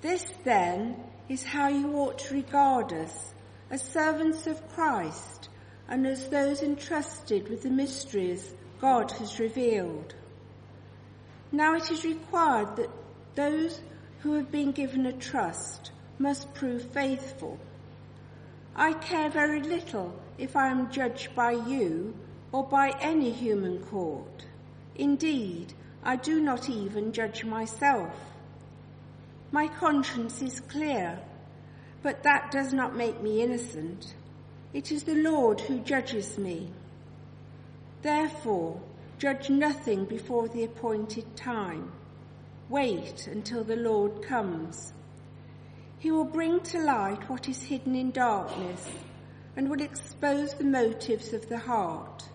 This then is how you ought to regard us as servants of Christ and as those entrusted with the mysteries God has revealed. Now it is required that those who have been given a trust must prove faithful. I care very little if I am judged by you or by any human court. Indeed, I do not even judge myself. My conscience is clear, but that does not make me innocent. It is the Lord who judges me. Therefore, judge nothing before the appointed time. Wait until the Lord comes. He will bring to light what is hidden in darkness and will expose the motives of the heart.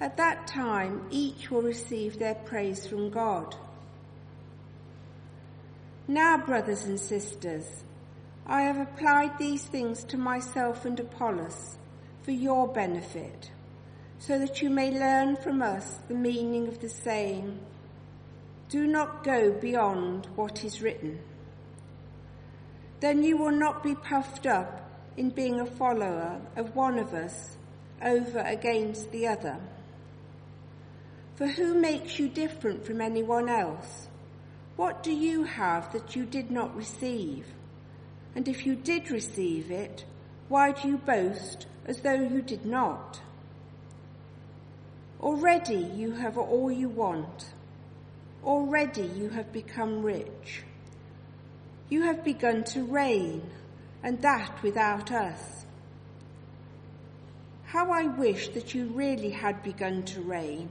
At that time, each will receive their praise from God. Now, brothers and sisters, I have applied these things to myself and Apollos for your benefit, so that you may learn from us the meaning of the saying, do not go beyond what is written. Then you will not be puffed up in being a follower of one of us over against the other. For who makes you different from anyone else? What do you have that you did not receive? And if you did receive it, why do you boast as though you did not? Already you have all you want. Already you have become rich. You have begun to reign, and that without us. How I wish that you really had begun to reign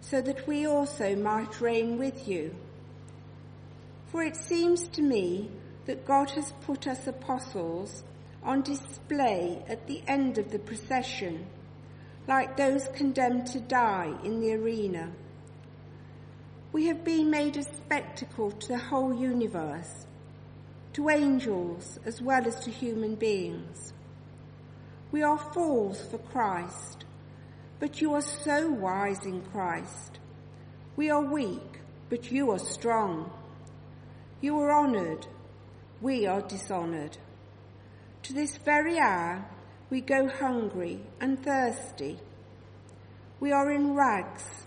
so that we also might reign with you. For it seems to me that God has put us apostles on display at the end of the procession, like those condemned to die in the arena. We have been made a spectacle to the whole universe, to angels as well as to human beings. We are fools for Christ but you are so wise in Christ. We are weak, but you are strong. You are honoured, we are dishonoured. To this very hour, we go hungry and thirsty. We are in rags.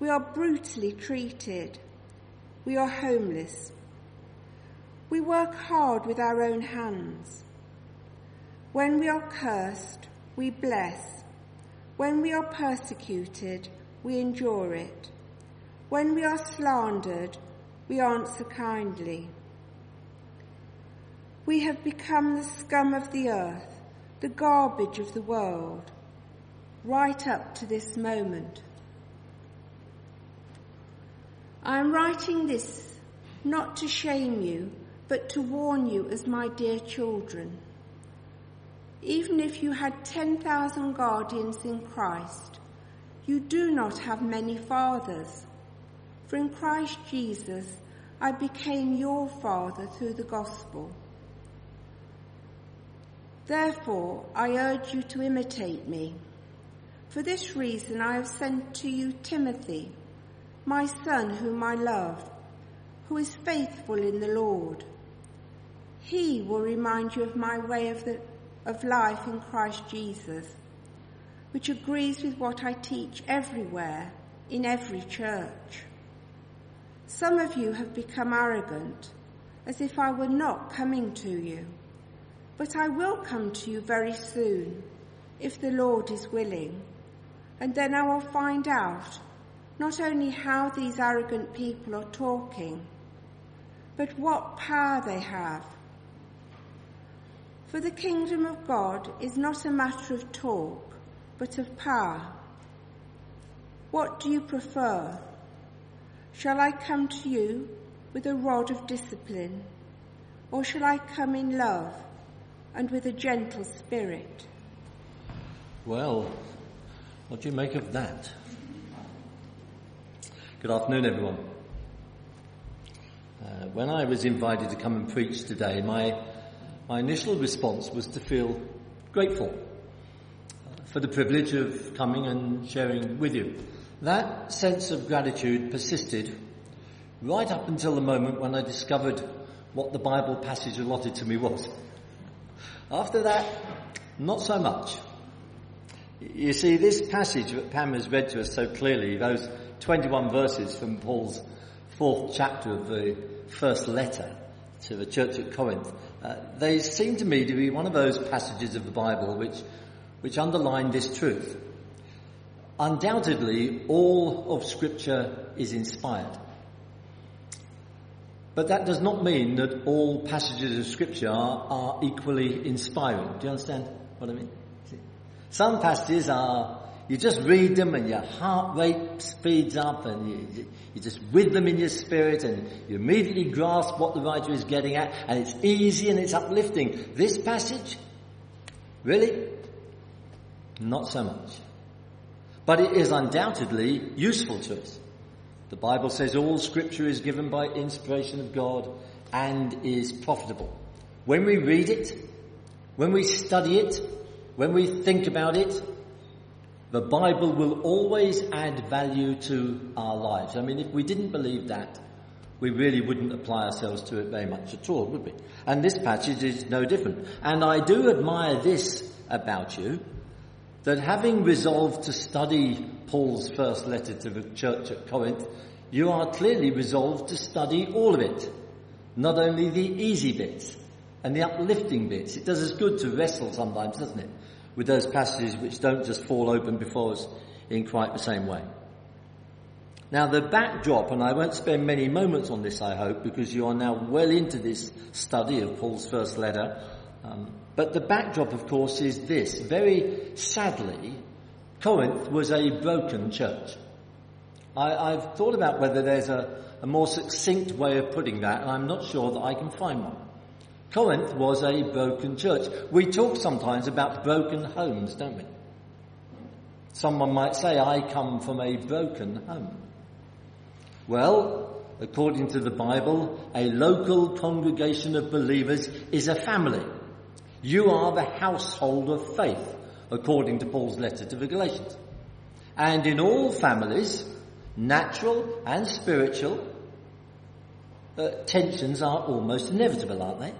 We are brutally treated. We are homeless. We work hard with our own hands. When we are cursed, we bless. When we are persecuted, we endure it. When we are slandered, we answer kindly. We have become the scum of the earth, the garbage of the world, right up to this moment. I am writing this not to shame you, but to warn you as my dear children. Even if you had 10,000 guardians in Christ, you do not have many fathers. For in Christ Jesus, I became your father through the gospel. Therefore, I urge you to imitate me. For this reason, I have sent to you Timothy, my son whom I love, who is faithful in the Lord. He will remind you of my way of the of life in Christ Jesus, which agrees with what I teach everywhere in every church. Some of you have become arrogant, as if I were not coming to you. But I will come to you very soon, if the Lord is willing, and then I will find out not only how these arrogant people are talking, but what power they have for the kingdom of God is not a matter of talk, but of power. What do you prefer? Shall I come to you with a rod of discipline, or shall I come in love and with a gentle spirit? Well, what do you make of that? Good afternoon, everyone. Uh, when I was invited to come and preach today, my my initial response was to feel grateful uh, for the privilege of coming and sharing with you. That sense of gratitude persisted right up until the moment when I discovered what the Bible passage allotted to me was. After that, not so much. You see, this passage that Pam has read to us so clearly, those 21 verses from Paul's fourth chapter of the first letter to the church at Corinth, uh, they seem to me to be one of those passages of the Bible which, which underline this truth. Undoubtedly, all of Scripture is inspired. But that does not mean that all passages of Scripture are, equally inspiring. Do you understand what I mean? Some passages are, you just read them and your heart rate speeds up and you, you just with them in your spirit and you immediately grasp what the writer is getting at and it's easy and it's uplifting. This passage, really? Not so much. But it is undoubtedly useful to us. The Bible says all scripture is given by inspiration of God and is profitable. When we read it, when we study it, when we think about it, the Bible will always add value to our lives. I mean, if we didn't believe that, we really wouldn't apply ourselves to it very much at all, would we? And this passage is no different. And I do admire this about you, that having resolved to study Paul's first letter to the church at Corinth, you are clearly resolved to study all of it. Not only the easy bits and the uplifting bits. It does us good to wrestle sometimes, doesn't it? With those passages which don't just fall open before us in quite the same way. Now the backdrop, and I won't spend many moments on this I hope, because you are now well into this study of Paul's first letter, um, but the backdrop of course is this. Very sadly, Corinth was a broken church. I, have thought about whether there's a, a more succinct way of putting that, and I'm not sure that I can find one. Corinth was a broken church. We talk sometimes about broken homes, don't we? Someone might say, I come from a broken home. Well, according to the Bible, a local congregation of believers is a family. You are the household of faith, according to Paul's letter to the Galatians. And in all families, natural and spiritual, uh, tensions are almost inevitable, aren't they?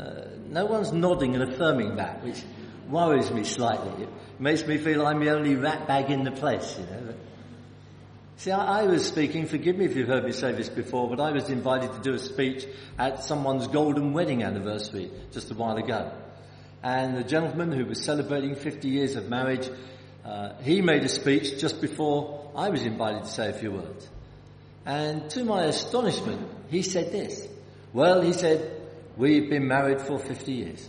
Uh, no one's nodding and affirming that, which worries me slightly. It makes me feel I'm the only rat bag in the place, you know. But, see, I, I was speaking, forgive me if you've heard me say this before, but I was invited to do a speech at someone's golden wedding anniversary just a while ago. And the gentleman who was celebrating 50 years of marriage uh, he made a speech just before I was invited to say a few words. And to my astonishment, he said this. Well, he said, we've been married for 50 years.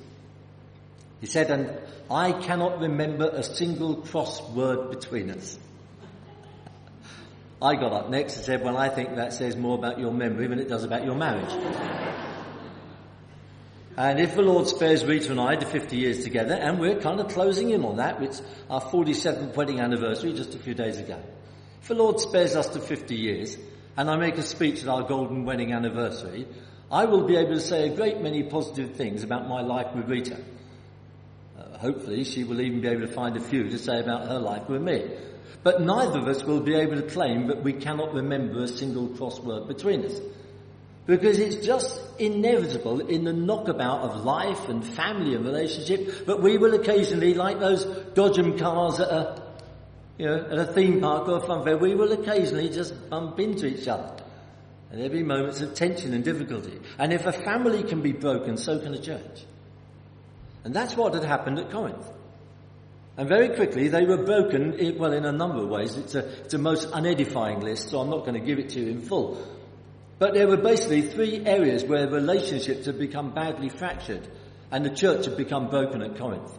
He said, and I cannot remember a single cross word between us. I got up next and said, well, I think that says more about your memory than it does about your marriage. And if the Lord spares Rita and I to 50 years together, and we're kind of closing in on that, it's our 47th wedding anniversary just a few days ago. If the Lord spares us to 50 years, and I make a speech at our golden wedding anniversary, I will be able to say a great many positive things about my life with Rita. Uh, hopefully she will even be able to find a few to say about her life with me. But neither of us will be able to claim that we cannot remember a single crossword between us. Because it's just inevitable in the knockabout of life and family and relationship that we will occasionally, like those Dodgem cars at a, you know, at a theme park or a fun fair, we will occasionally just bump into each other. And there'll be moments of tension and difficulty. And if a family can be broken, so can a church. And that's what had happened at Corinth. And very quickly they were broken, well, in a number of ways. It's a, it's a most unedifying list, so I'm not going to give it to you in full. But there were basically three areas where relationships had become badly fractured and the church had become broken at Corinth.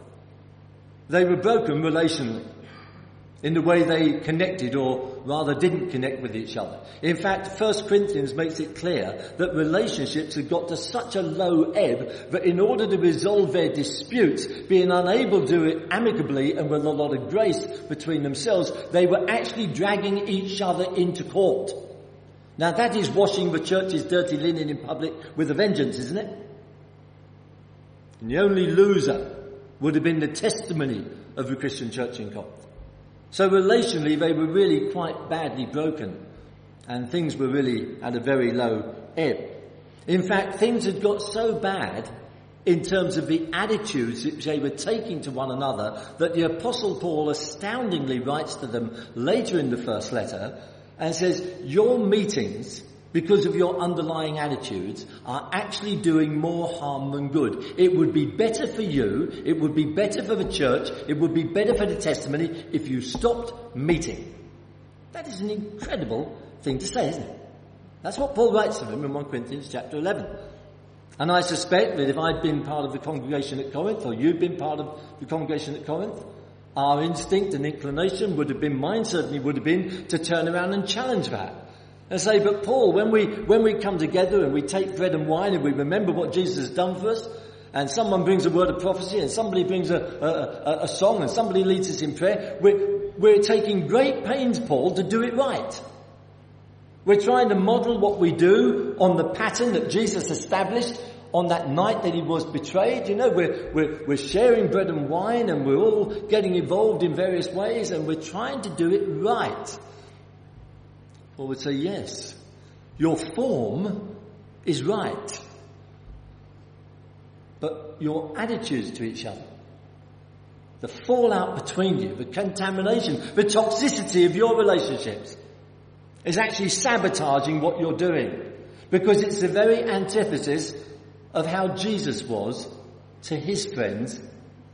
They were broken relationally in the way they connected or rather didn't connect with each other. In fact, 1 Corinthians makes it clear that relationships had got to such a low ebb that in order to resolve their disputes, being unable to do it amicably and with a lot of grace between themselves, they were actually dragging each other into court. Now that is washing the church's dirty linen in public with a vengeance, isn't it? And the only loser would have been the testimony of the Christian church in Corinth. So relationally, they were really quite badly broken, and things were really at a very low ebb. In fact, things had got so bad in terms of the attitudes which they were taking to one another that the apostle Paul astoundingly writes to them later in the first letter and says, your meetings because of your underlying attitudes are actually doing more harm than good. It would be better for you, it would be better for the church, it would be better for the testimony if you stopped meeting. That is an incredible thing to say, isn't it? That's what Paul writes to them in 1 Corinthians chapter 11. And I suspect that if I'd been part of the congregation at Corinth, or you'd been part of the congregation at Corinth, our instinct and inclination would have been, mine certainly would have been, to turn around and challenge that. And say, but Paul, when we, when we come together and we take bread and wine and we remember what Jesus has done for us, and someone brings a word of prophecy and somebody brings a, a, a, a song and somebody leads us in prayer, we're, we're taking great pains, Paul, to do it right. We're trying to model what we do on the pattern that Jesus established on that night that he was betrayed. You know, we're, we're, we're sharing bread and wine and we're all getting involved in various ways and we're trying to do it right. Paul would say, yes, your form is right. But your attitudes to each other, the fallout between you, the contamination, the toxicity of your relationships, is actually sabotaging what you're doing. Because it's the very antithesis of how Jesus was to his friends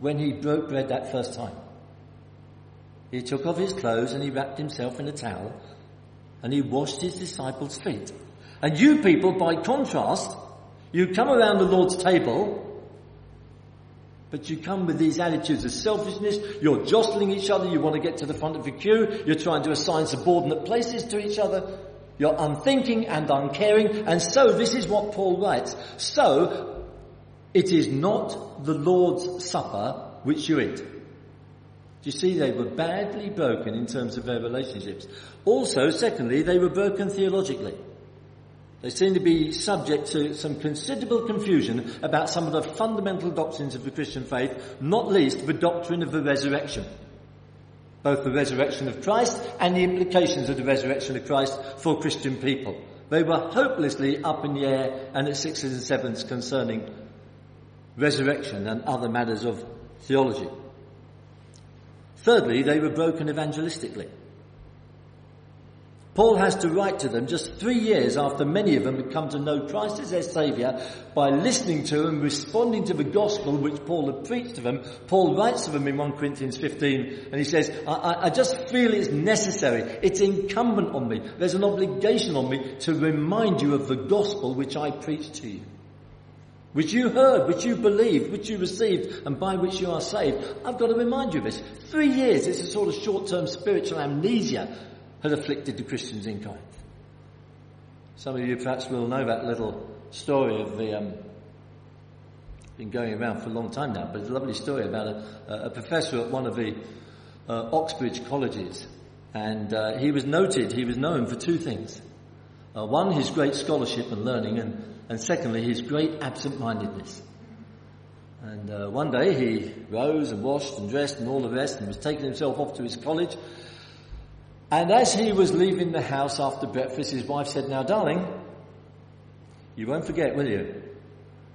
when he broke bread that first time. He took off his clothes and he wrapped himself in a towel and he washed his disciples' feet. And you people, by contrast, you come around the Lord's table but you come with these attitudes of selfishness, you're jostling each other, you want to get to the front of the queue, you're trying to assign subordinate places to each other, you're unthinking and uncaring, and so this is what Paul writes. So, it is not the Lord's Supper which you eat. Do you see, they were badly broken in terms of their relationships. Also, secondly, they were broken theologically. They seem to be subject to some considerable confusion about some of the fundamental doctrines of the Christian faith, not least the doctrine of the resurrection. Both the resurrection of Christ and the implications of the resurrection of Christ for Christian people. They were hopelessly up in the air and at sixes and sevens concerning resurrection and other matters of theology. Thirdly, they were broken evangelistically. Paul has to write to them just three years after many of them had come to know Christ as their Saviour by listening to and responding to the gospel which Paul had preached to them. Paul writes to them in 1 Corinthians 15 and he says, I, I just feel it's necessary. It's incumbent on me. There's an obligation on me to remind you of the gospel which I preached to you. Which you heard, which you believed, which you received, and by which you are saved. I've got to remind you of this. Three years, it's a sort of short-term spiritual amnesia had afflicted the Christians in Corinth. Some of you perhaps will know that little story of the, um, been going around for a long time now, but it's a lovely story about a, a professor at one of the uh, Oxbridge colleges. And uh, he was noted, he was known for two things. Uh, one, his great scholarship and learning, and, and secondly, his great absent-mindedness. And uh, one day he rose and washed and dressed and all the rest and was taking himself off to his college and as he was leaving the house after breakfast, his wife said, Now, darling, you won't forget, will you?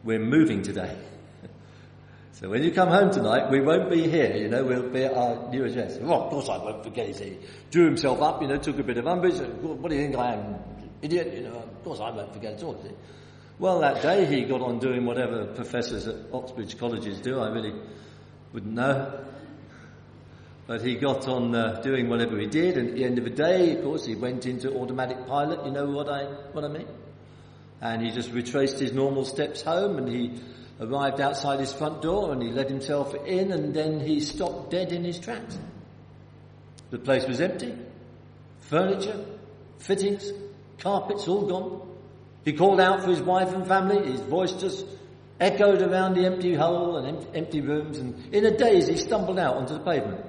We're moving today. so when you come home tonight, we won't be here, you know, we'll be at our new address. Well, of course I won't forget, he drew himself up, you know, took a bit of umbrage. What do you think I am? Idiot? You know, of course I won't forget at all. Well, that day he got on doing whatever professors at Oxbridge colleges do. I really wouldn't know. But he got on uh, doing whatever he did, and at the end of the day, of course, he went into automatic pilot. You know what I what I mean? And he just retraced his normal steps home, and he arrived outside his front door, and he let himself in, and then he stopped dead in his tracks. The place was empty, furniture, fittings, carpets all gone. He called out for his wife and family. His voice just echoed around the empty hole and empty rooms, and in a daze he stumbled out onto the pavement.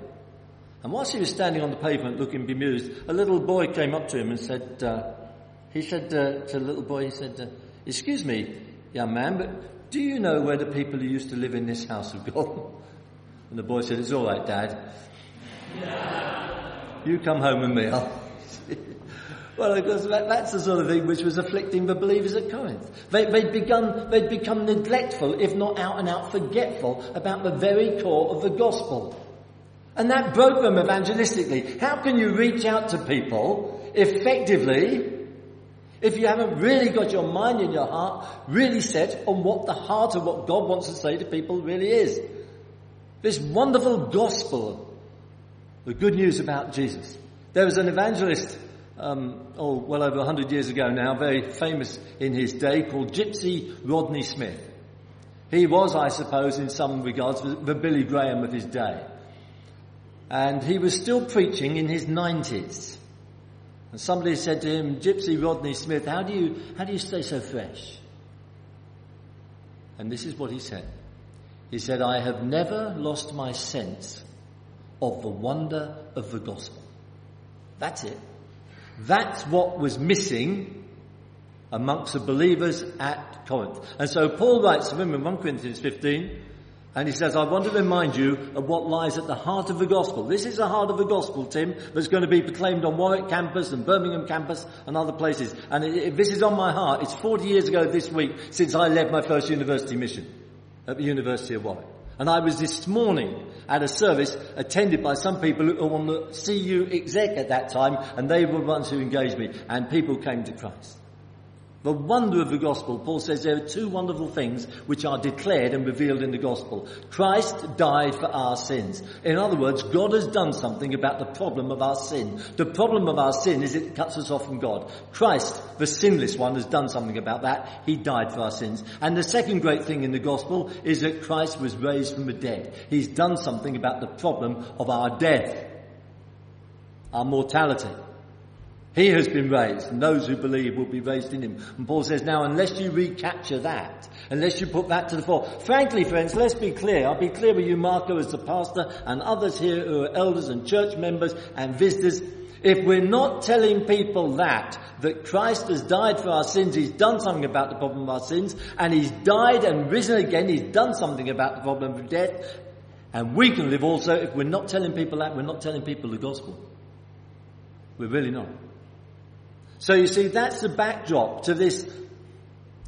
And whilst he was standing on the pavement looking bemused, a little boy came up to him and said, uh, he said uh, to the little boy, he said, uh, excuse me, young man, but do you know where the people who used to live in this house have gone? And the boy said, it's all right, Dad. You come home with me. Well, because that, that's the sort of thing which was afflicting the believers at Corinth. They, would begun, they'd become neglectful, if not out and out forgetful, about the very core of the gospel. And that broke them evangelistically. How can you reach out to people effectively if you haven't really got your mind and your heart really set on what the heart of what God wants to say to people really is? This wonderful gospel, the good news about Jesus. There was an evangelist um, oh, well over 100 years ago now, very famous in his day, called Gypsy Rodney Smith. He was, I suppose, in some regards, the Billy Graham of his day. And he was still preaching in his 90s. And somebody said to him, Gypsy Rodney Smith, how do you, how do you stay so fresh? And this is what he said. He said, I have never lost my sense of the wonder of the gospel. That's it. That's what was missing amongst the believers at Corinth. And so Paul writes to them in 1 Corinthians 15, and he says, I want to remind you of what lies at the heart of the gospel. This is the heart of the gospel, Tim, that's going to be proclaimed on Warwick campus and Birmingham campus and other places. And if this is on my heart, it's 40 years ago this week since I led my first university mission at the University of Warwick. And I was this morning at a service attended by some people who were on the CU exec at that time, and they were the ones who engaged me, and people came to Christ. The wonder of the gospel, Paul says there are two wonderful things which are declared and revealed in the gospel. Christ died for our sins. In other words, God has done something about the problem of our sin. The problem of our sin is it cuts us off from God. Christ, the sinless one, has done something about that. He died for our sins. And the second great thing in the gospel is that Christ was raised from the dead. He's done something about the problem of our death, our mortality. He has been raised, and those who believe will be raised in him. And Paul says, now unless you recapture that, unless you put that to the fore, frankly friends, let's be clear. I'll be clear with you, Marco, as the pastor, and others here who are elders and church members and visitors. If we're not telling people that, that Christ has died for our sins, He's done something about the problem of our sins, and He's died and risen again, He's done something about the problem of death, and we can live also, if we're not telling people that, we're not telling people the gospel. We're really not. So you see, that's the backdrop to this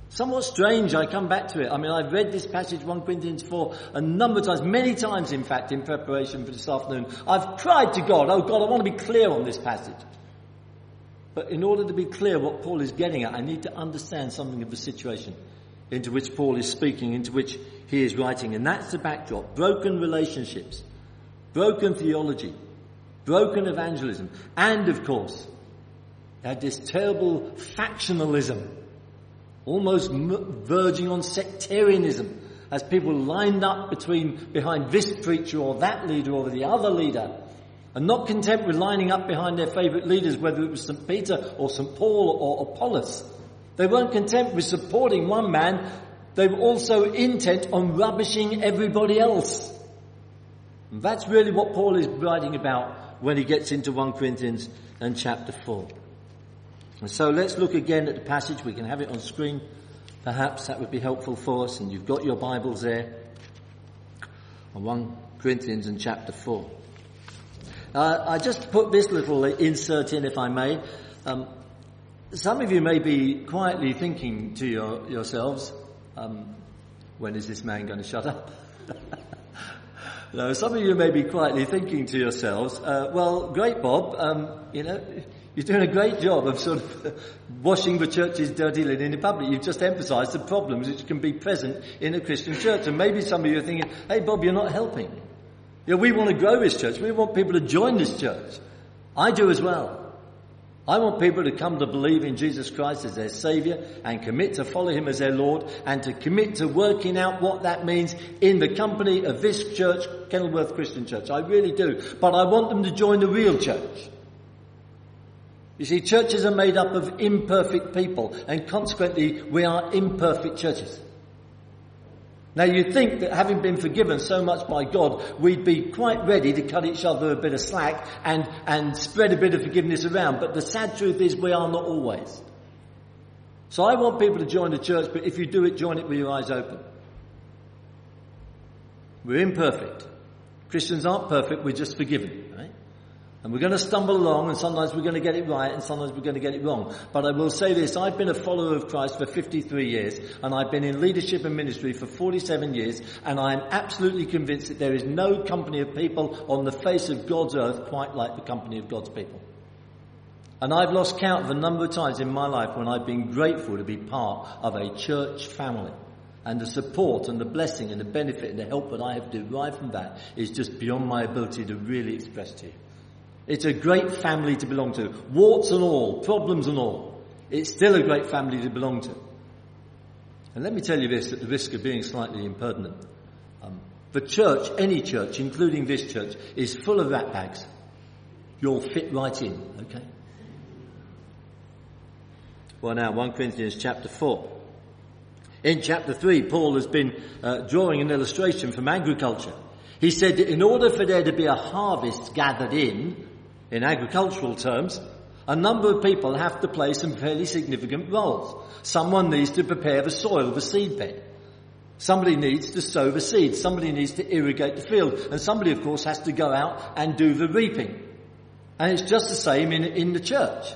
somewhat strange. I come back to it. I mean, I've read this passage, 1 Corinthians 4, a number of times, many times in fact, in preparation for this afternoon. I've cried to God, oh God, I want to be clear on this passage. But in order to be clear what Paul is getting at, I need to understand something of the situation into which Paul is speaking, into which he is writing. And that's the backdrop. Broken relationships, broken theology, broken evangelism, and of course, had this terrible factionalism, almost verging on sectarianism, as people lined up between, behind this preacher or that leader or the other leader, and not content with lining up behind their favourite leaders, whether it was St. Peter or St. Paul or Apollos. They weren't content with supporting one man, they were also intent on rubbishing everybody else. And that's really what Paul is writing about when he gets into 1 Corinthians and chapter 4. So let's look again at the passage. We can have it on screen. Perhaps that would be helpful for us. And you've got your Bibles there on 1 Corinthians and chapter 4. Uh, I just put this little insert in, if I may. Um, some of you may be quietly thinking to your, yourselves, um, when is this man going to shut up? no, some of you may be quietly thinking to yourselves, uh, well, great, Bob, um, you know, you're doing a great job of sort of washing the church's dirty linen in public. You've just emphasized the problems which can be present in a Christian church. And maybe some of you are thinking, hey Bob, you're not helping. You know, we want to grow this church. We want people to join this church. I do as well. I want people to come to believe in Jesus Christ as their Saviour and commit to follow Him as their Lord and to commit to working out what that means in the company of this church, Kenilworth Christian Church. I really do. But I want them to join the real church. You see, churches are made up of imperfect people, and consequently, we are imperfect churches. Now, you'd think that having been forgiven so much by God, we'd be quite ready to cut each other a bit of slack and, and spread a bit of forgiveness around, but the sad truth is we are not always. So I want people to join the church, but if you do it, join it with your eyes open. We're imperfect. Christians aren't perfect, we're just forgiven? And we're going to stumble along and sometimes we're going to get it right and sometimes we're going to get it wrong. But I will say this, I've been a follower of Christ for 53 years and I've been in leadership and ministry for 47 years and I'm absolutely convinced that there is no company of people on the face of God's earth quite like the company of God's people. And I've lost count of the number of times in my life when I've been grateful to be part of a church family. And the support and the blessing and the benefit and the help that I have derived from that is just beyond my ability to really express to you. It's a great family to belong to. Warts and all, problems and all. It's still a great family to belong to. And let me tell you this at the risk of being slightly impertinent. Um, the church, any church, including this church, is full of rat bags. You'll fit right in, okay? Well now, 1 Corinthians chapter 4. In chapter 3, Paul has been uh, drawing an illustration from agriculture. He said that in order for there to be a harvest gathered in, in agricultural terms, a number of people have to play some fairly significant roles. Someone needs to prepare the soil, the seed bed. Somebody needs to sow the seed. Somebody needs to irrigate the field. And somebody, of course, has to go out and do the reaping. And it's just the same in, in the church.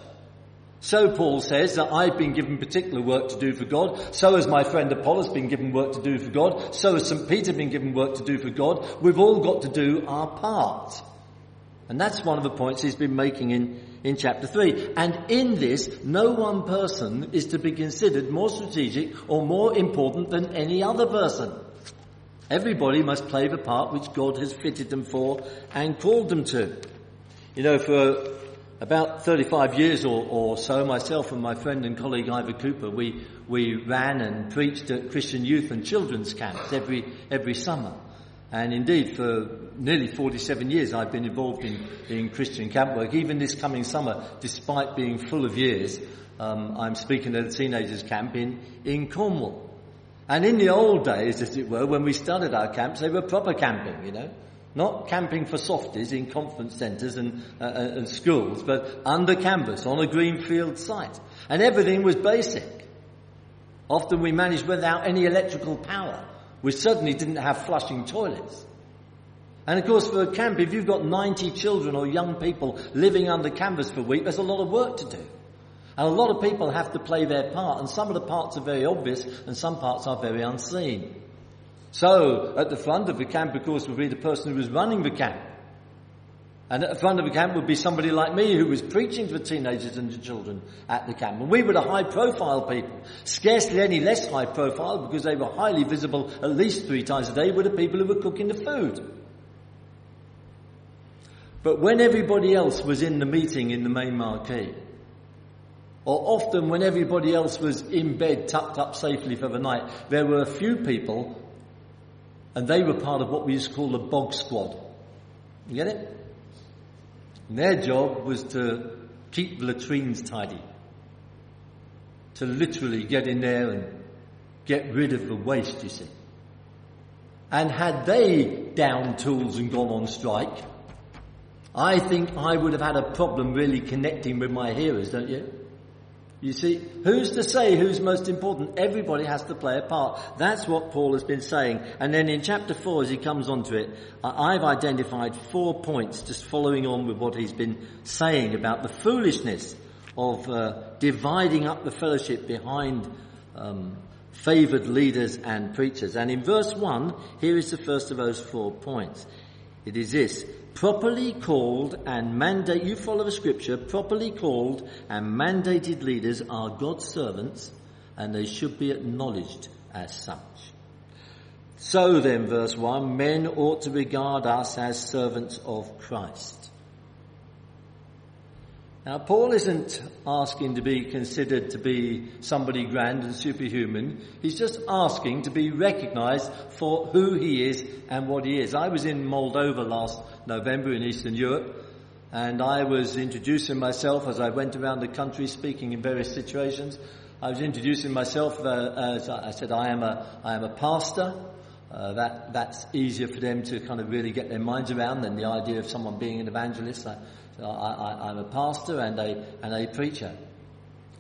So Paul says that I've been given particular work to do for God. So has my friend Apollos been given work to do for God. So has St. Peter been given work to do for God. We've all got to do our part. And that's one of the points he's been making in, in chapter 3. And in this, no one person is to be considered more strategic or more important than any other person. Everybody must play the part which God has fitted them for and called them to. You know, for about 35 years or, or, so, myself and my friend and colleague Ivor Cooper, we, we ran and preached at Christian youth and children's camps every, every summer. And indeed, for nearly 47 years, I've been involved in, in Christian camp work. Even this coming summer, despite being full of years, um, I'm speaking at a teenagers camp in, in Cornwall. And in the old days, as it were, when we started our camps, they were proper camping, you know. Not camping for softies in conference centres and, uh, uh and schools, but under canvas on a greenfield site. And everything was basic. Often we managed without any electrical power. We certainly didn't have flushing toilets. And of course, for a camp, if you've got 90 children or young people living under canvas for a week, there's a lot of work to do. And a lot of people have to play their part, and some of the parts are very obvious, and some parts are very unseen. So, at the front of the camp, of course, would be the person who was running the camp. And at the front of the camp would be somebody like me who was preaching to the teenagers and the children at the camp. And we were the high profile people. Scarcely any less high profile because they were highly visible at least three times a day were the people who were cooking the food. But when everybody else was in the meeting in the main marquee, or often when everybody else was in bed tucked up safely for the night, there were a few people and they were part of what we used to call the bog squad. You get it? And their job was to keep the latrines tidy. To literally get in there and get rid of the waste, you see. And had they down tools and gone on strike, I think I would have had a problem really connecting with my hearers, don't you? You see, who's to say who's most important? Everybody has to play a part. That's what Paul has been saying. And then in chapter 4, as he comes onto it, I've identified four points just following on with what he's been saying about the foolishness of uh, dividing up the fellowship behind um, favoured leaders and preachers. And in verse 1, here is the first of those four points. It is this properly called and mandate, you follow the scripture, properly called and mandated leaders are God's servants and they should be acknowledged as such. So then, verse 1, men ought to regard us as servants of Christ. Now, Paul isn't asking to be considered to be somebody grand and superhuman. He's just asking to be recognized for who he is and what he is. I was in Moldova last November in Eastern Europe, and I was introducing myself as I went around the country speaking in various situations. I was introducing myself uh, as I said, I am a, I am a pastor. Uh, that, that's easier for them to kind of really get their minds around than the idea of someone being an evangelist. I, I, am a pastor and a, and a preacher.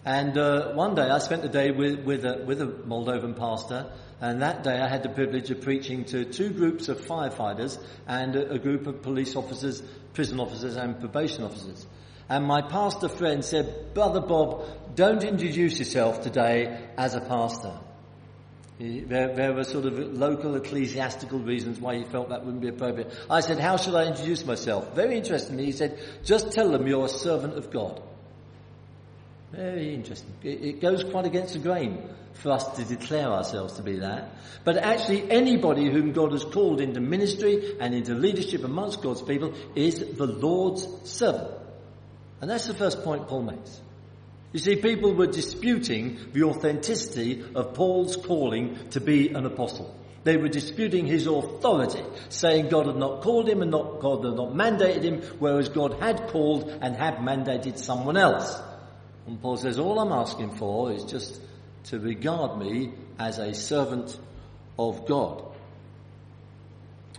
And uh, one day I spent the day with, with, a, with a Moldovan pastor, and that day I had the privilege of preaching to two groups of firefighters and a, a group of police officers, prison officers, and probation officers. And my pastor friend said, Brother Bob, don't introduce yourself today as a pastor. There, there, were sort of local ecclesiastical reasons why he felt that wouldn't be appropriate. I said, how should I introduce myself? Very interestingly, he said, just tell them you're a servant of God. Very interesting. It, it goes quite against the grain for us to declare ourselves to be that. But actually, anybody whom God has called into ministry and into leadership amongst God's people is the Lord's servant. And that's the first point Paul makes. You see, people were disputing the authenticity of Paul's calling to be an apostle. They were disputing his authority, saying God had not called him and not, God had not mandated him, whereas God had called and had mandated someone else. And Paul says, all I'm asking for is just to regard me as a servant of God.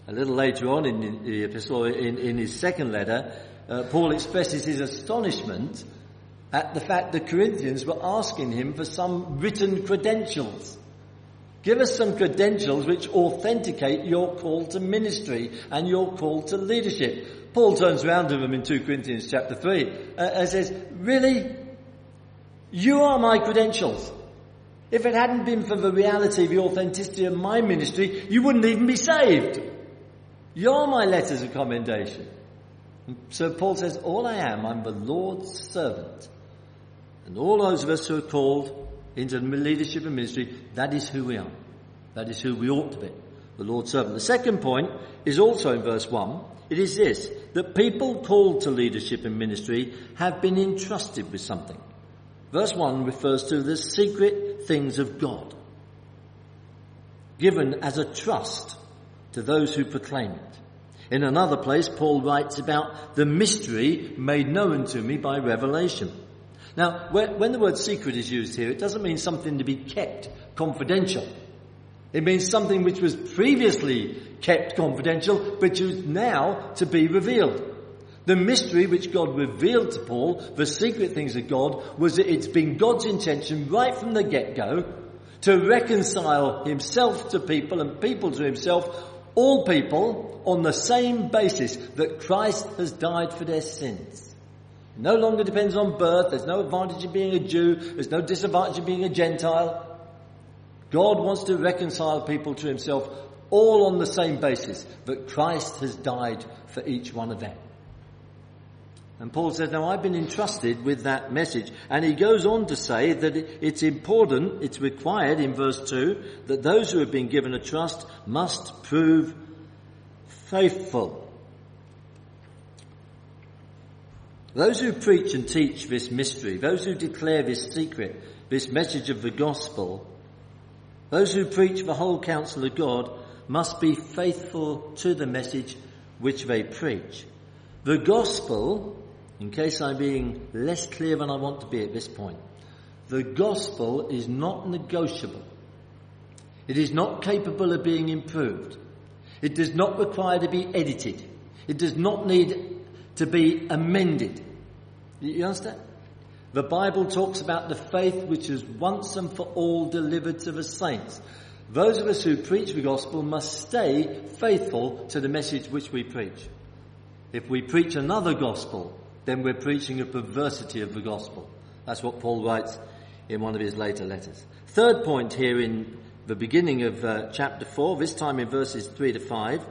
A little later on in the epistle, in, in his second letter, uh, Paul expresses his astonishment at the fact the Corinthians were asking him for some written credentials. Give us some credentials which authenticate your call to ministry and your call to leadership. Paul turns around to them in 2 Corinthians chapter 3 uh, and says, really? You are my credentials. If it hadn't been for the reality, of the authenticity of my ministry, you wouldn't even be saved. You're my letters of commendation. So Paul says, all I am, I'm the Lord's servant. And all those of us who are called into leadership and ministry, that is who we are. That is who we ought to be. The Lord's servant. The second point is also in verse 1. It is this, that people called to leadership and ministry have been entrusted with something. Verse 1 refers to the secret things of God, given as a trust to those who proclaim it. In another place, Paul writes about the mystery made known to me by revelation. Now, when the word secret is used here, it doesn't mean something to be kept confidential. It means something which was previously kept confidential, but is now to be revealed. The mystery which God revealed to Paul, the secret things of God, was that it's been God's intention right from the get-go to reconcile himself to people and people to himself, all people on the same basis that Christ has died for their sins. No longer depends on birth. There's no advantage in being a Jew. There's no disadvantage in being a Gentile. God wants to reconcile people to himself all on the same basis that Christ has died for each one of them. And Paul says, now I've been entrusted with that message. And he goes on to say that it's important, it's required in verse 2, that those who have been given a trust must prove faithful. Those who preach and teach this mystery, those who declare this secret, this message of the gospel, those who preach the whole counsel of God must be faithful to the message which they preach. The gospel, in case I'm being less clear than I want to be at this point, the gospel is not negotiable. It is not capable of being improved. It does not require to be edited. It does not need to be amended. You understand? The Bible talks about the faith which is once and for all delivered to the saints. Those of us who preach the gospel must stay faithful to the message which we preach. If we preach another gospel, then we're preaching a perversity of the gospel. That's what Paul writes in one of his later letters. Third point here in the beginning of uh, chapter 4, this time in verses 3 to 5.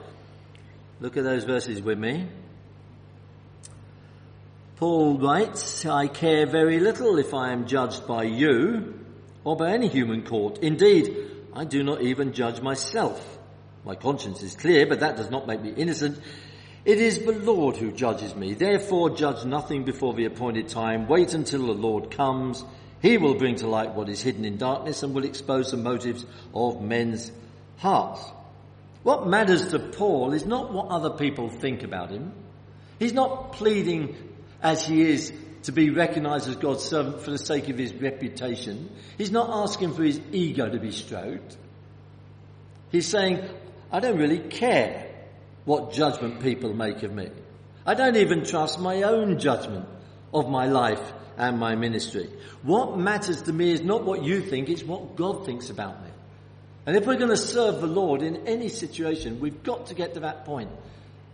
Look at those verses with me. Paul writes, I care very little if I am judged by you or by any human court. Indeed, I do not even judge myself. My conscience is clear, but that does not make me innocent. It is the Lord who judges me. Therefore, judge nothing before the appointed time. Wait until the Lord comes. He will bring to light what is hidden in darkness and will expose the motives of men's hearts. What matters to Paul is not what other people think about him. He's not pleading as he is to be recognized as God's servant for the sake of his reputation. He's not asking for his ego to be stroked. He's saying, I don't really care what judgment people make of me. I don't even trust my own judgment of my life and my ministry. What matters to me is not what you think, it's what God thinks about me. And if we're going to serve the Lord in any situation, we've got to get to that point.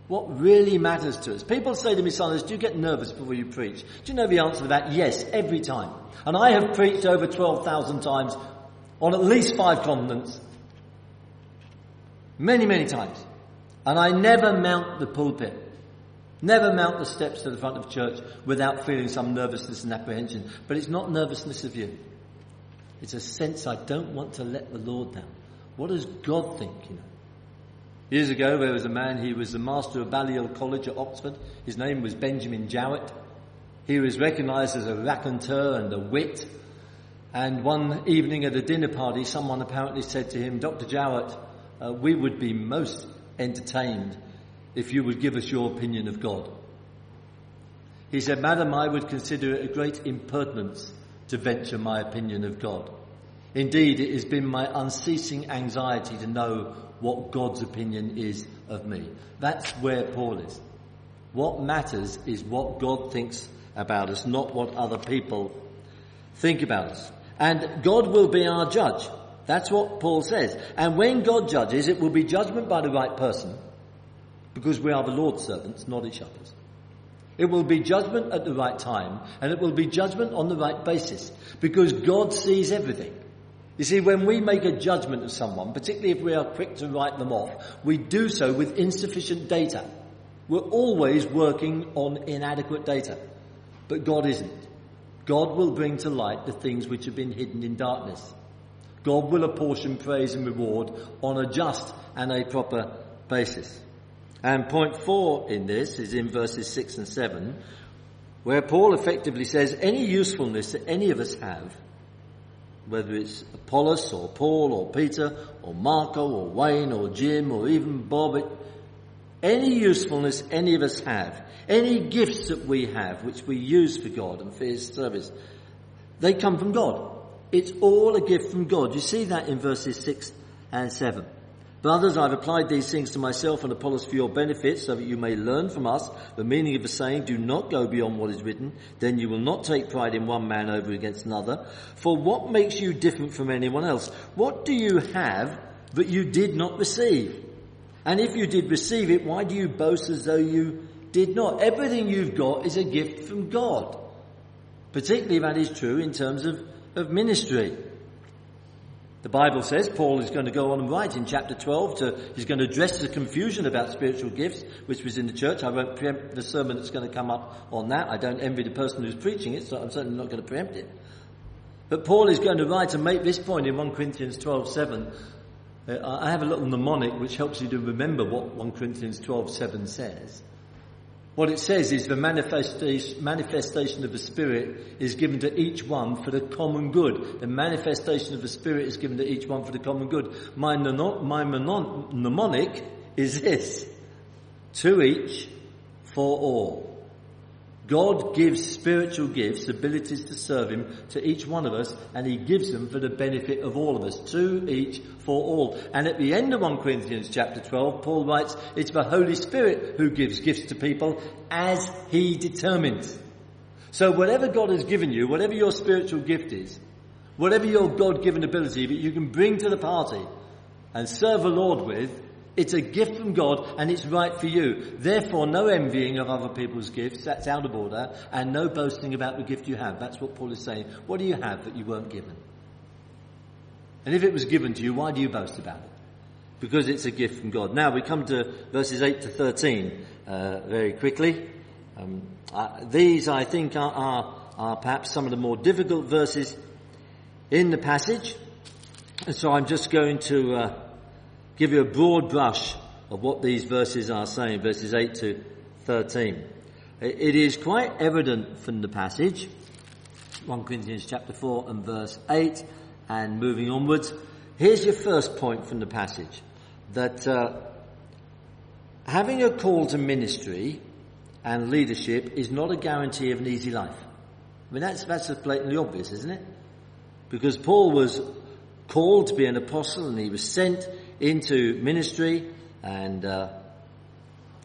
What really matters to us. People say to me, Silas, do you get nervous before you preach? Do you know the answer to that? Yes, every time. And I have preached over 12,000 times on at least five continents. Many, many times. And I never mount the pulpit. Never mount the steps to the front of church without feeling some nervousness and apprehension. But it's not nervousness of you. It's a sense I don't want to let the Lord down. What does God think, you know? Years ago, there was a man, he was the master of Balliol College at Oxford. His name was Benjamin Jowett. He was recognized as a raconteur and a wit. And one evening at a dinner party, someone apparently said to him, Dr. Jowett, uh, we would be most entertained if you would give us your opinion of God. He said, Madam, I would consider it a great impertinence to venture my opinion of God. Indeed, it has been my unceasing anxiety to know what God's opinion is of me. That's where Paul is. What matters is what God thinks about us, not what other people think about us. And God will be our judge. That's what Paul says. And when God judges, it will be judgment by the right person, because we are the Lord's servants, not each other's. It will be judgment at the right time, and it will be judgment on the right basis, because God sees everything. You see, when we make a judgment of someone, particularly if we are quick to write them off, we do so with insufficient data. We're always working on inadequate data. But God isn't. God will bring to light the things which have been hidden in darkness. God will apportion praise and reward on a just and a proper basis. And point four in this is in verses six and seven, where Paul effectively says any usefulness that any of us have, whether it's Apollos or Paul or Peter or Marco or Wayne or Jim or even Bob, any usefulness any of us have, any gifts that we have which we use for God and for His service, they come from God. It's all a gift from God. You see that in verses 6 and 7. Brothers, I've applied these things to myself and Apollos for your benefit, so that you may learn from us the meaning of the saying, do not go beyond what is written, then you will not take pride in one man over against another. For what makes you different from anyone else? What do you have that you did not receive? And if you did receive it, why do you boast as though you did not? Everything you've got is a gift from God. Particularly that is true in terms of of ministry. The Bible says Paul is going to go on and write in chapter 12 to, he's going to address the confusion about spiritual gifts, which was in the church. I won't preempt the sermon that's going to come up on that. I don't envy the person who's preaching it, so I'm certainly not going to preempt it. But Paul is going to write and make this point in 1 Corinthians 12, 7. Uh, I have a little mnemonic which helps you to remember what 1 Corinthians 12, 7 says. What it says is the manifestation, of the Spirit is given to each one for the common good. The manifestation of the Spirit is given to each one for the common good. My, my mnemonic is this. To each, for all. God gives spiritual gifts, abilities to serve Him to each one of us, and He gives them for the benefit of all of us, to each, for all. And at the end of 1 Corinthians chapter 12, Paul writes, it's the Holy Spirit who gives gifts to people as He determines. So whatever God has given you, whatever your spiritual gift is, whatever your God-given ability that you can bring to the party and serve the Lord with, it's a gift from God and it's right for you. Therefore, no envying of other people's gifts, that's out of order, and no boasting about the gift you have. That's what Paul is saying. What do you have that you weren't given? And if it was given to you, why do you boast about it? Because it's a gift from God. Now we come to verses 8 to 13 uh, very quickly. Um, uh, these, I think, are, are, are perhaps some of the more difficult verses in the passage. And so I'm just going to uh, give you a broad brush of what these verses are saying, verses 8 to 13. It is quite evident from the passage, 1 Corinthians chapter 4 and verse 8, and moving onwards. Here's your first point from the passage, that uh, having a call to ministry and leadership is not a guarantee of an easy life. I mean, that's, that's blatantly obvious, isn't it? Because Paul was called to be an apostle and he was sent into ministry and uh,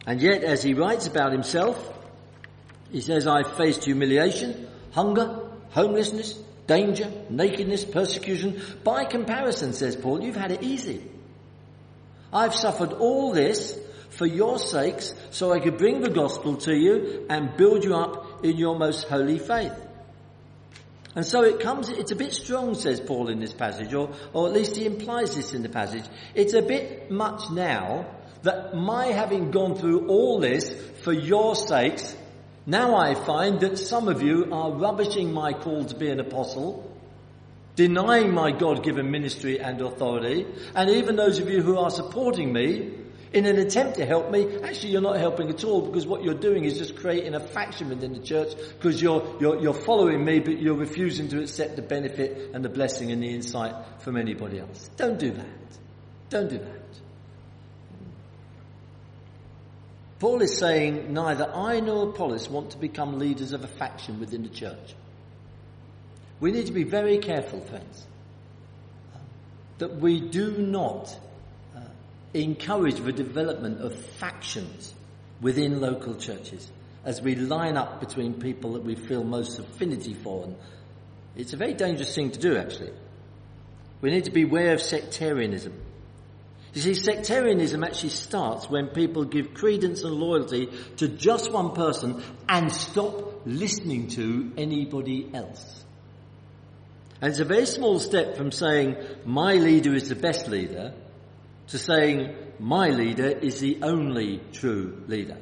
and yet as he writes about himself He says, I've faced humiliation, hunger, homelessness, danger, nakedness, persecution. By comparison, says Paul, you've had it easy. I've suffered all this for your sakes so I could bring the gospel to you and build you up in your most holy faith. And so it comes, it's a bit strong, says Paul in this passage, or, or at least he implies this in the passage. It's a bit much now that my having gone through all this for your sakes, now I find that some of you are rubbishing my call to be an apostle, denying my God-given ministry and authority, and even those of you who are supporting me in an attempt to help me, actually you're not helping at all because what you're doing is just creating a faction within the church because you're, you're, you're following me but you're refusing to accept the benefit and the blessing and the insight from anybody else. Don't do that. Don't do that. Paul is saying neither I nor Apollos want to become leaders of a faction within the church. We need to be very careful, friends, that we do not encourage the development of factions within local churches as we line up between people that we feel most affinity for. And it's a very dangerous thing to do, actually. We need to beware of sectarianism. You see, sectarianism actually starts when people give credence and loyalty to just one person and stop listening to anybody else. And it's a very small step from saying, my leader is the best leader, to saying, my leader is the only true leader.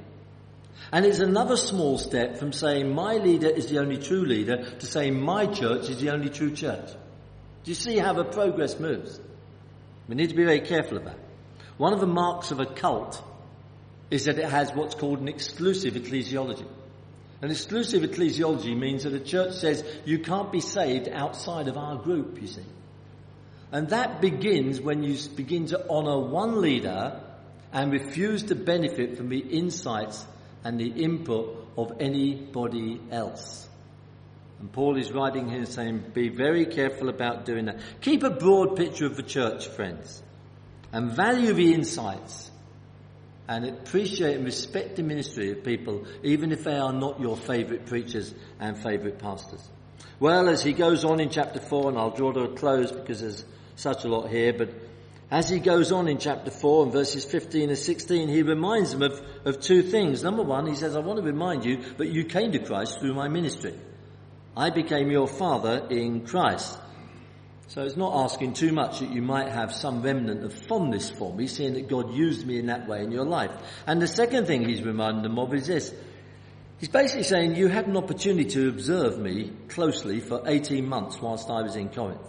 And it's another small step from saying, my leader is the only true leader, to saying, my church is the only true church. Do you see how the progress moves? We need to be very careful about it. One of the marks of a cult is that it has what's called an exclusive ecclesiology. An exclusive ecclesiology means that a church says you can't be saved outside of our group, you see. And that begins when you begin to honour one leader and refuse to benefit from the insights and the input of anybody else. And Paul is writing here saying, be very careful about doing that. Keep a broad picture of the church, friends, and value the insights and appreciate and respect the ministry of people, even if they are not your favourite preachers and favourite pastors. Well, as he goes on in chapter 4, and I'll draw to a close because there's such a lot here, but as he goes on in chapter 4 and verses 15 and 16, he reminds them of, of two things. Number one, he says, I want to remind you that you came to Christ through my ministry. I became your father in Christ. So it's not asking too much that you might have some remnant of fondness for me, seeing that God used me in that way in your life. And the second thing he's reminding them of is this. He's basically saying you had an opportunity to observe me closely for 18 months whilst I was in Corinth.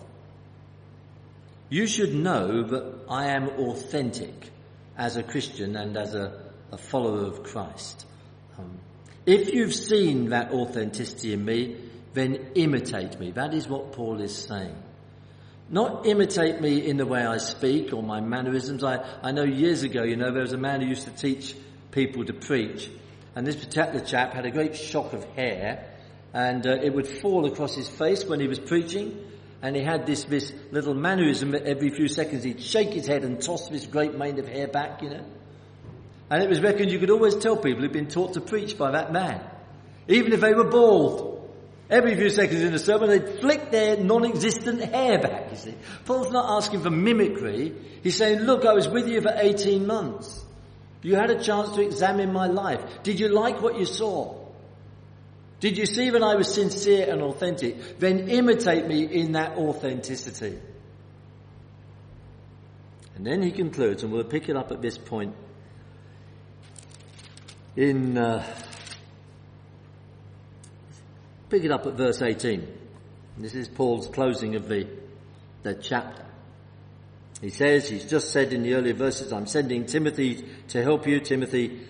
You should know that I am authentic as a Christian and as a, a follower of Christ. Um, if you've seen that authenticity in me, then imitate me. That is what Paul is saying. Not imitate me in the way I speak or my mannerisms. I, I know years ago, you know, there was a man who used to teach people to preach. And this particular chap had a great shock of hair and uh, it would fall across his face when he was preaching. And he had this, this little mannerism every few seconds he'd shake his head and toss this great mane of hair back, you know. And it was reckoned you could always tell people who'd been taught to preach by that man. Even if they were bald. Every few seconds in the sermon, they'd flick their non-existent hair back, you see. Paul's not asking for mimicry. He's saying, look, I was with you for 18 months. You had a chance to examine my life. Did you like what you saw? Did you see when I was sincere and authentic? Then imitate me in that authenticity. And then he concludes, and we'll pick it up at this point in uh, Pick it up at verse 18. This is Paul's closing of the, the chapter. He says, he's just said in the earlier verses, I'm sending Timothy to help you. Timothy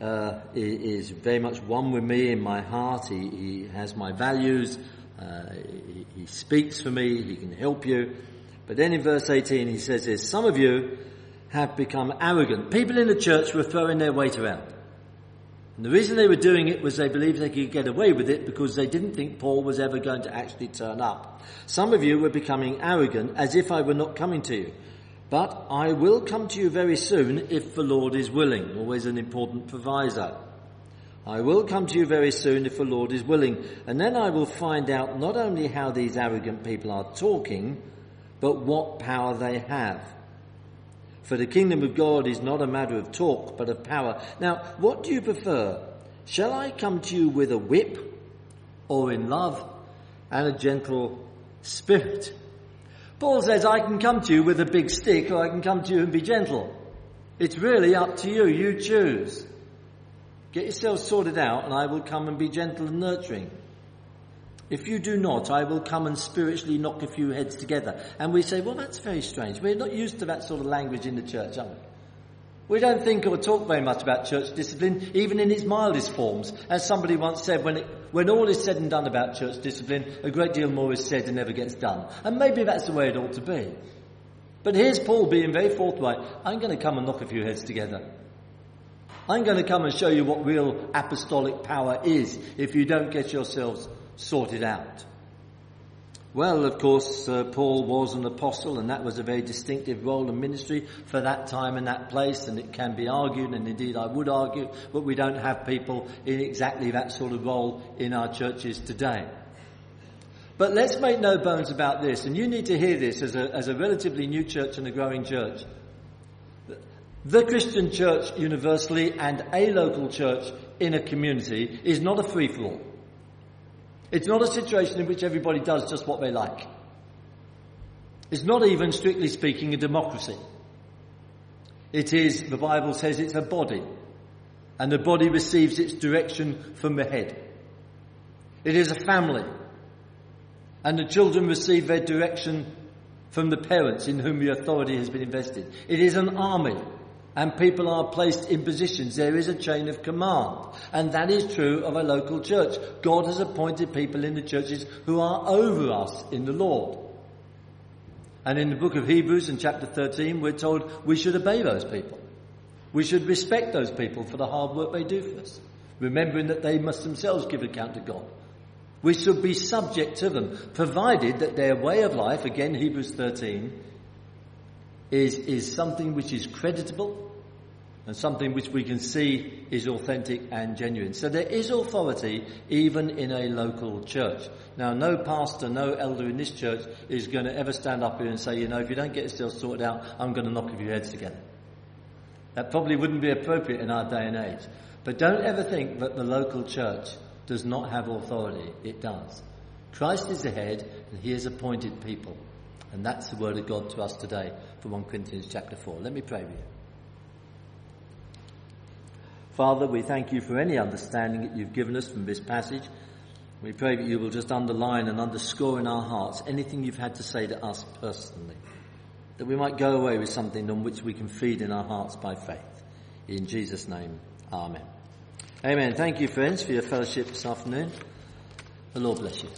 uh, is very much one with me in my heart. He, he has my values. Uh, he, he, speaks for me. He can help you. But then in verse 18 he says this, some of you have become arrogant. People in the church were throwing their weight around. And the reason they were doing it was they believed they could get away with it because they didn't think Paul was ever going to actually turn up. Some of you were becoming arrogant as if I were not coming to you. But I will come to you very soon if the Lord is willing. Always an important proviso. I will come to you very soon if the Lord is willing, and then I will find out not only how these arrogant people are talking, but what power they have. For the kingdom of God is not a matter of talk, but of power. Now, what do you prefer? Shall I come to you with a whip, or in love and a gentle spirit? Paul says, I can come to you with a big stick, or I can come to you and be gentle. It's really up to you. You choose. Get yourselves sorted out, and I will come and be gentle and nurturing. If you do not, I will come and spiritually knock a few heads together. And we say, well, that's very strange. We're not used to that sort of language in the church, are we? We don't think or talk very much about church discipline, even in its mildest forms. As somebody once said, when, it, when all is said and done about church discipline, a great deal more is said and never gets done. And maybe that's the way it ought to be. But here's Paul being very forthright. I'm going to come and knock a few heads together. I'm going to come and show you what real apostolic power is if you don't get yourselves sorted out. Well, of course, uh, Paul was an apostle, and that was a very distinctive role and ministry for that time and that place, and it can be argued, and indeed I would argue, but we don't have people in exactly that sort of role in our churches today. But let's make no bones about this, and you need to hear this as a, as a relatively new church and a growing church. The Christian church universally and a local church in a community is not a free-for-all. It's not a situation in which everybody does just what they like. It's not even, strictly speaking, a democracy. It is, the Bible says, it's a body. And the body receives its direction from the head. It is a family. And the children receive their direction from the parents in whom the authority has been invested. It is an army and people are placed in positions. There is a chain of command. And that is true of a local church. God has appointed people in the churches who are over us in the Lord. And in the book of Hebrews in chapter 13, we're told we should obey those people. We should respect those people for the hard work they do for us, remembering that they must themselves give account to God. We should be subject to them, provided that their way of life, again Hebrews 13, is, is something which is creditable and something which we can see is authentic and genuine. So there is authority even in a local church. Now, no pastor, no elder in this church is going to ever stand up here and say, you know, if you don't get yourself sorted out, I'm going to knock your heads together. That probably wouldn't be appropriate in our day and age. But don't ever think that the local church does not have authority. It does. Christ is the head and he has appointed people. And that's the word of God to us today from 1 Corinthians chapter 4. Let me pray with you. Father, we thank you for any understanding that you've given us from this passage. We pray that you will just underline and underscore in our hearts anything you've had to say to us personally. That we might go away with something on which we can feed in our hearts by faith. In Jesus' name, Amen. Amen. Thank you, friends, for your fellowship this afternoon. The Lord bless you.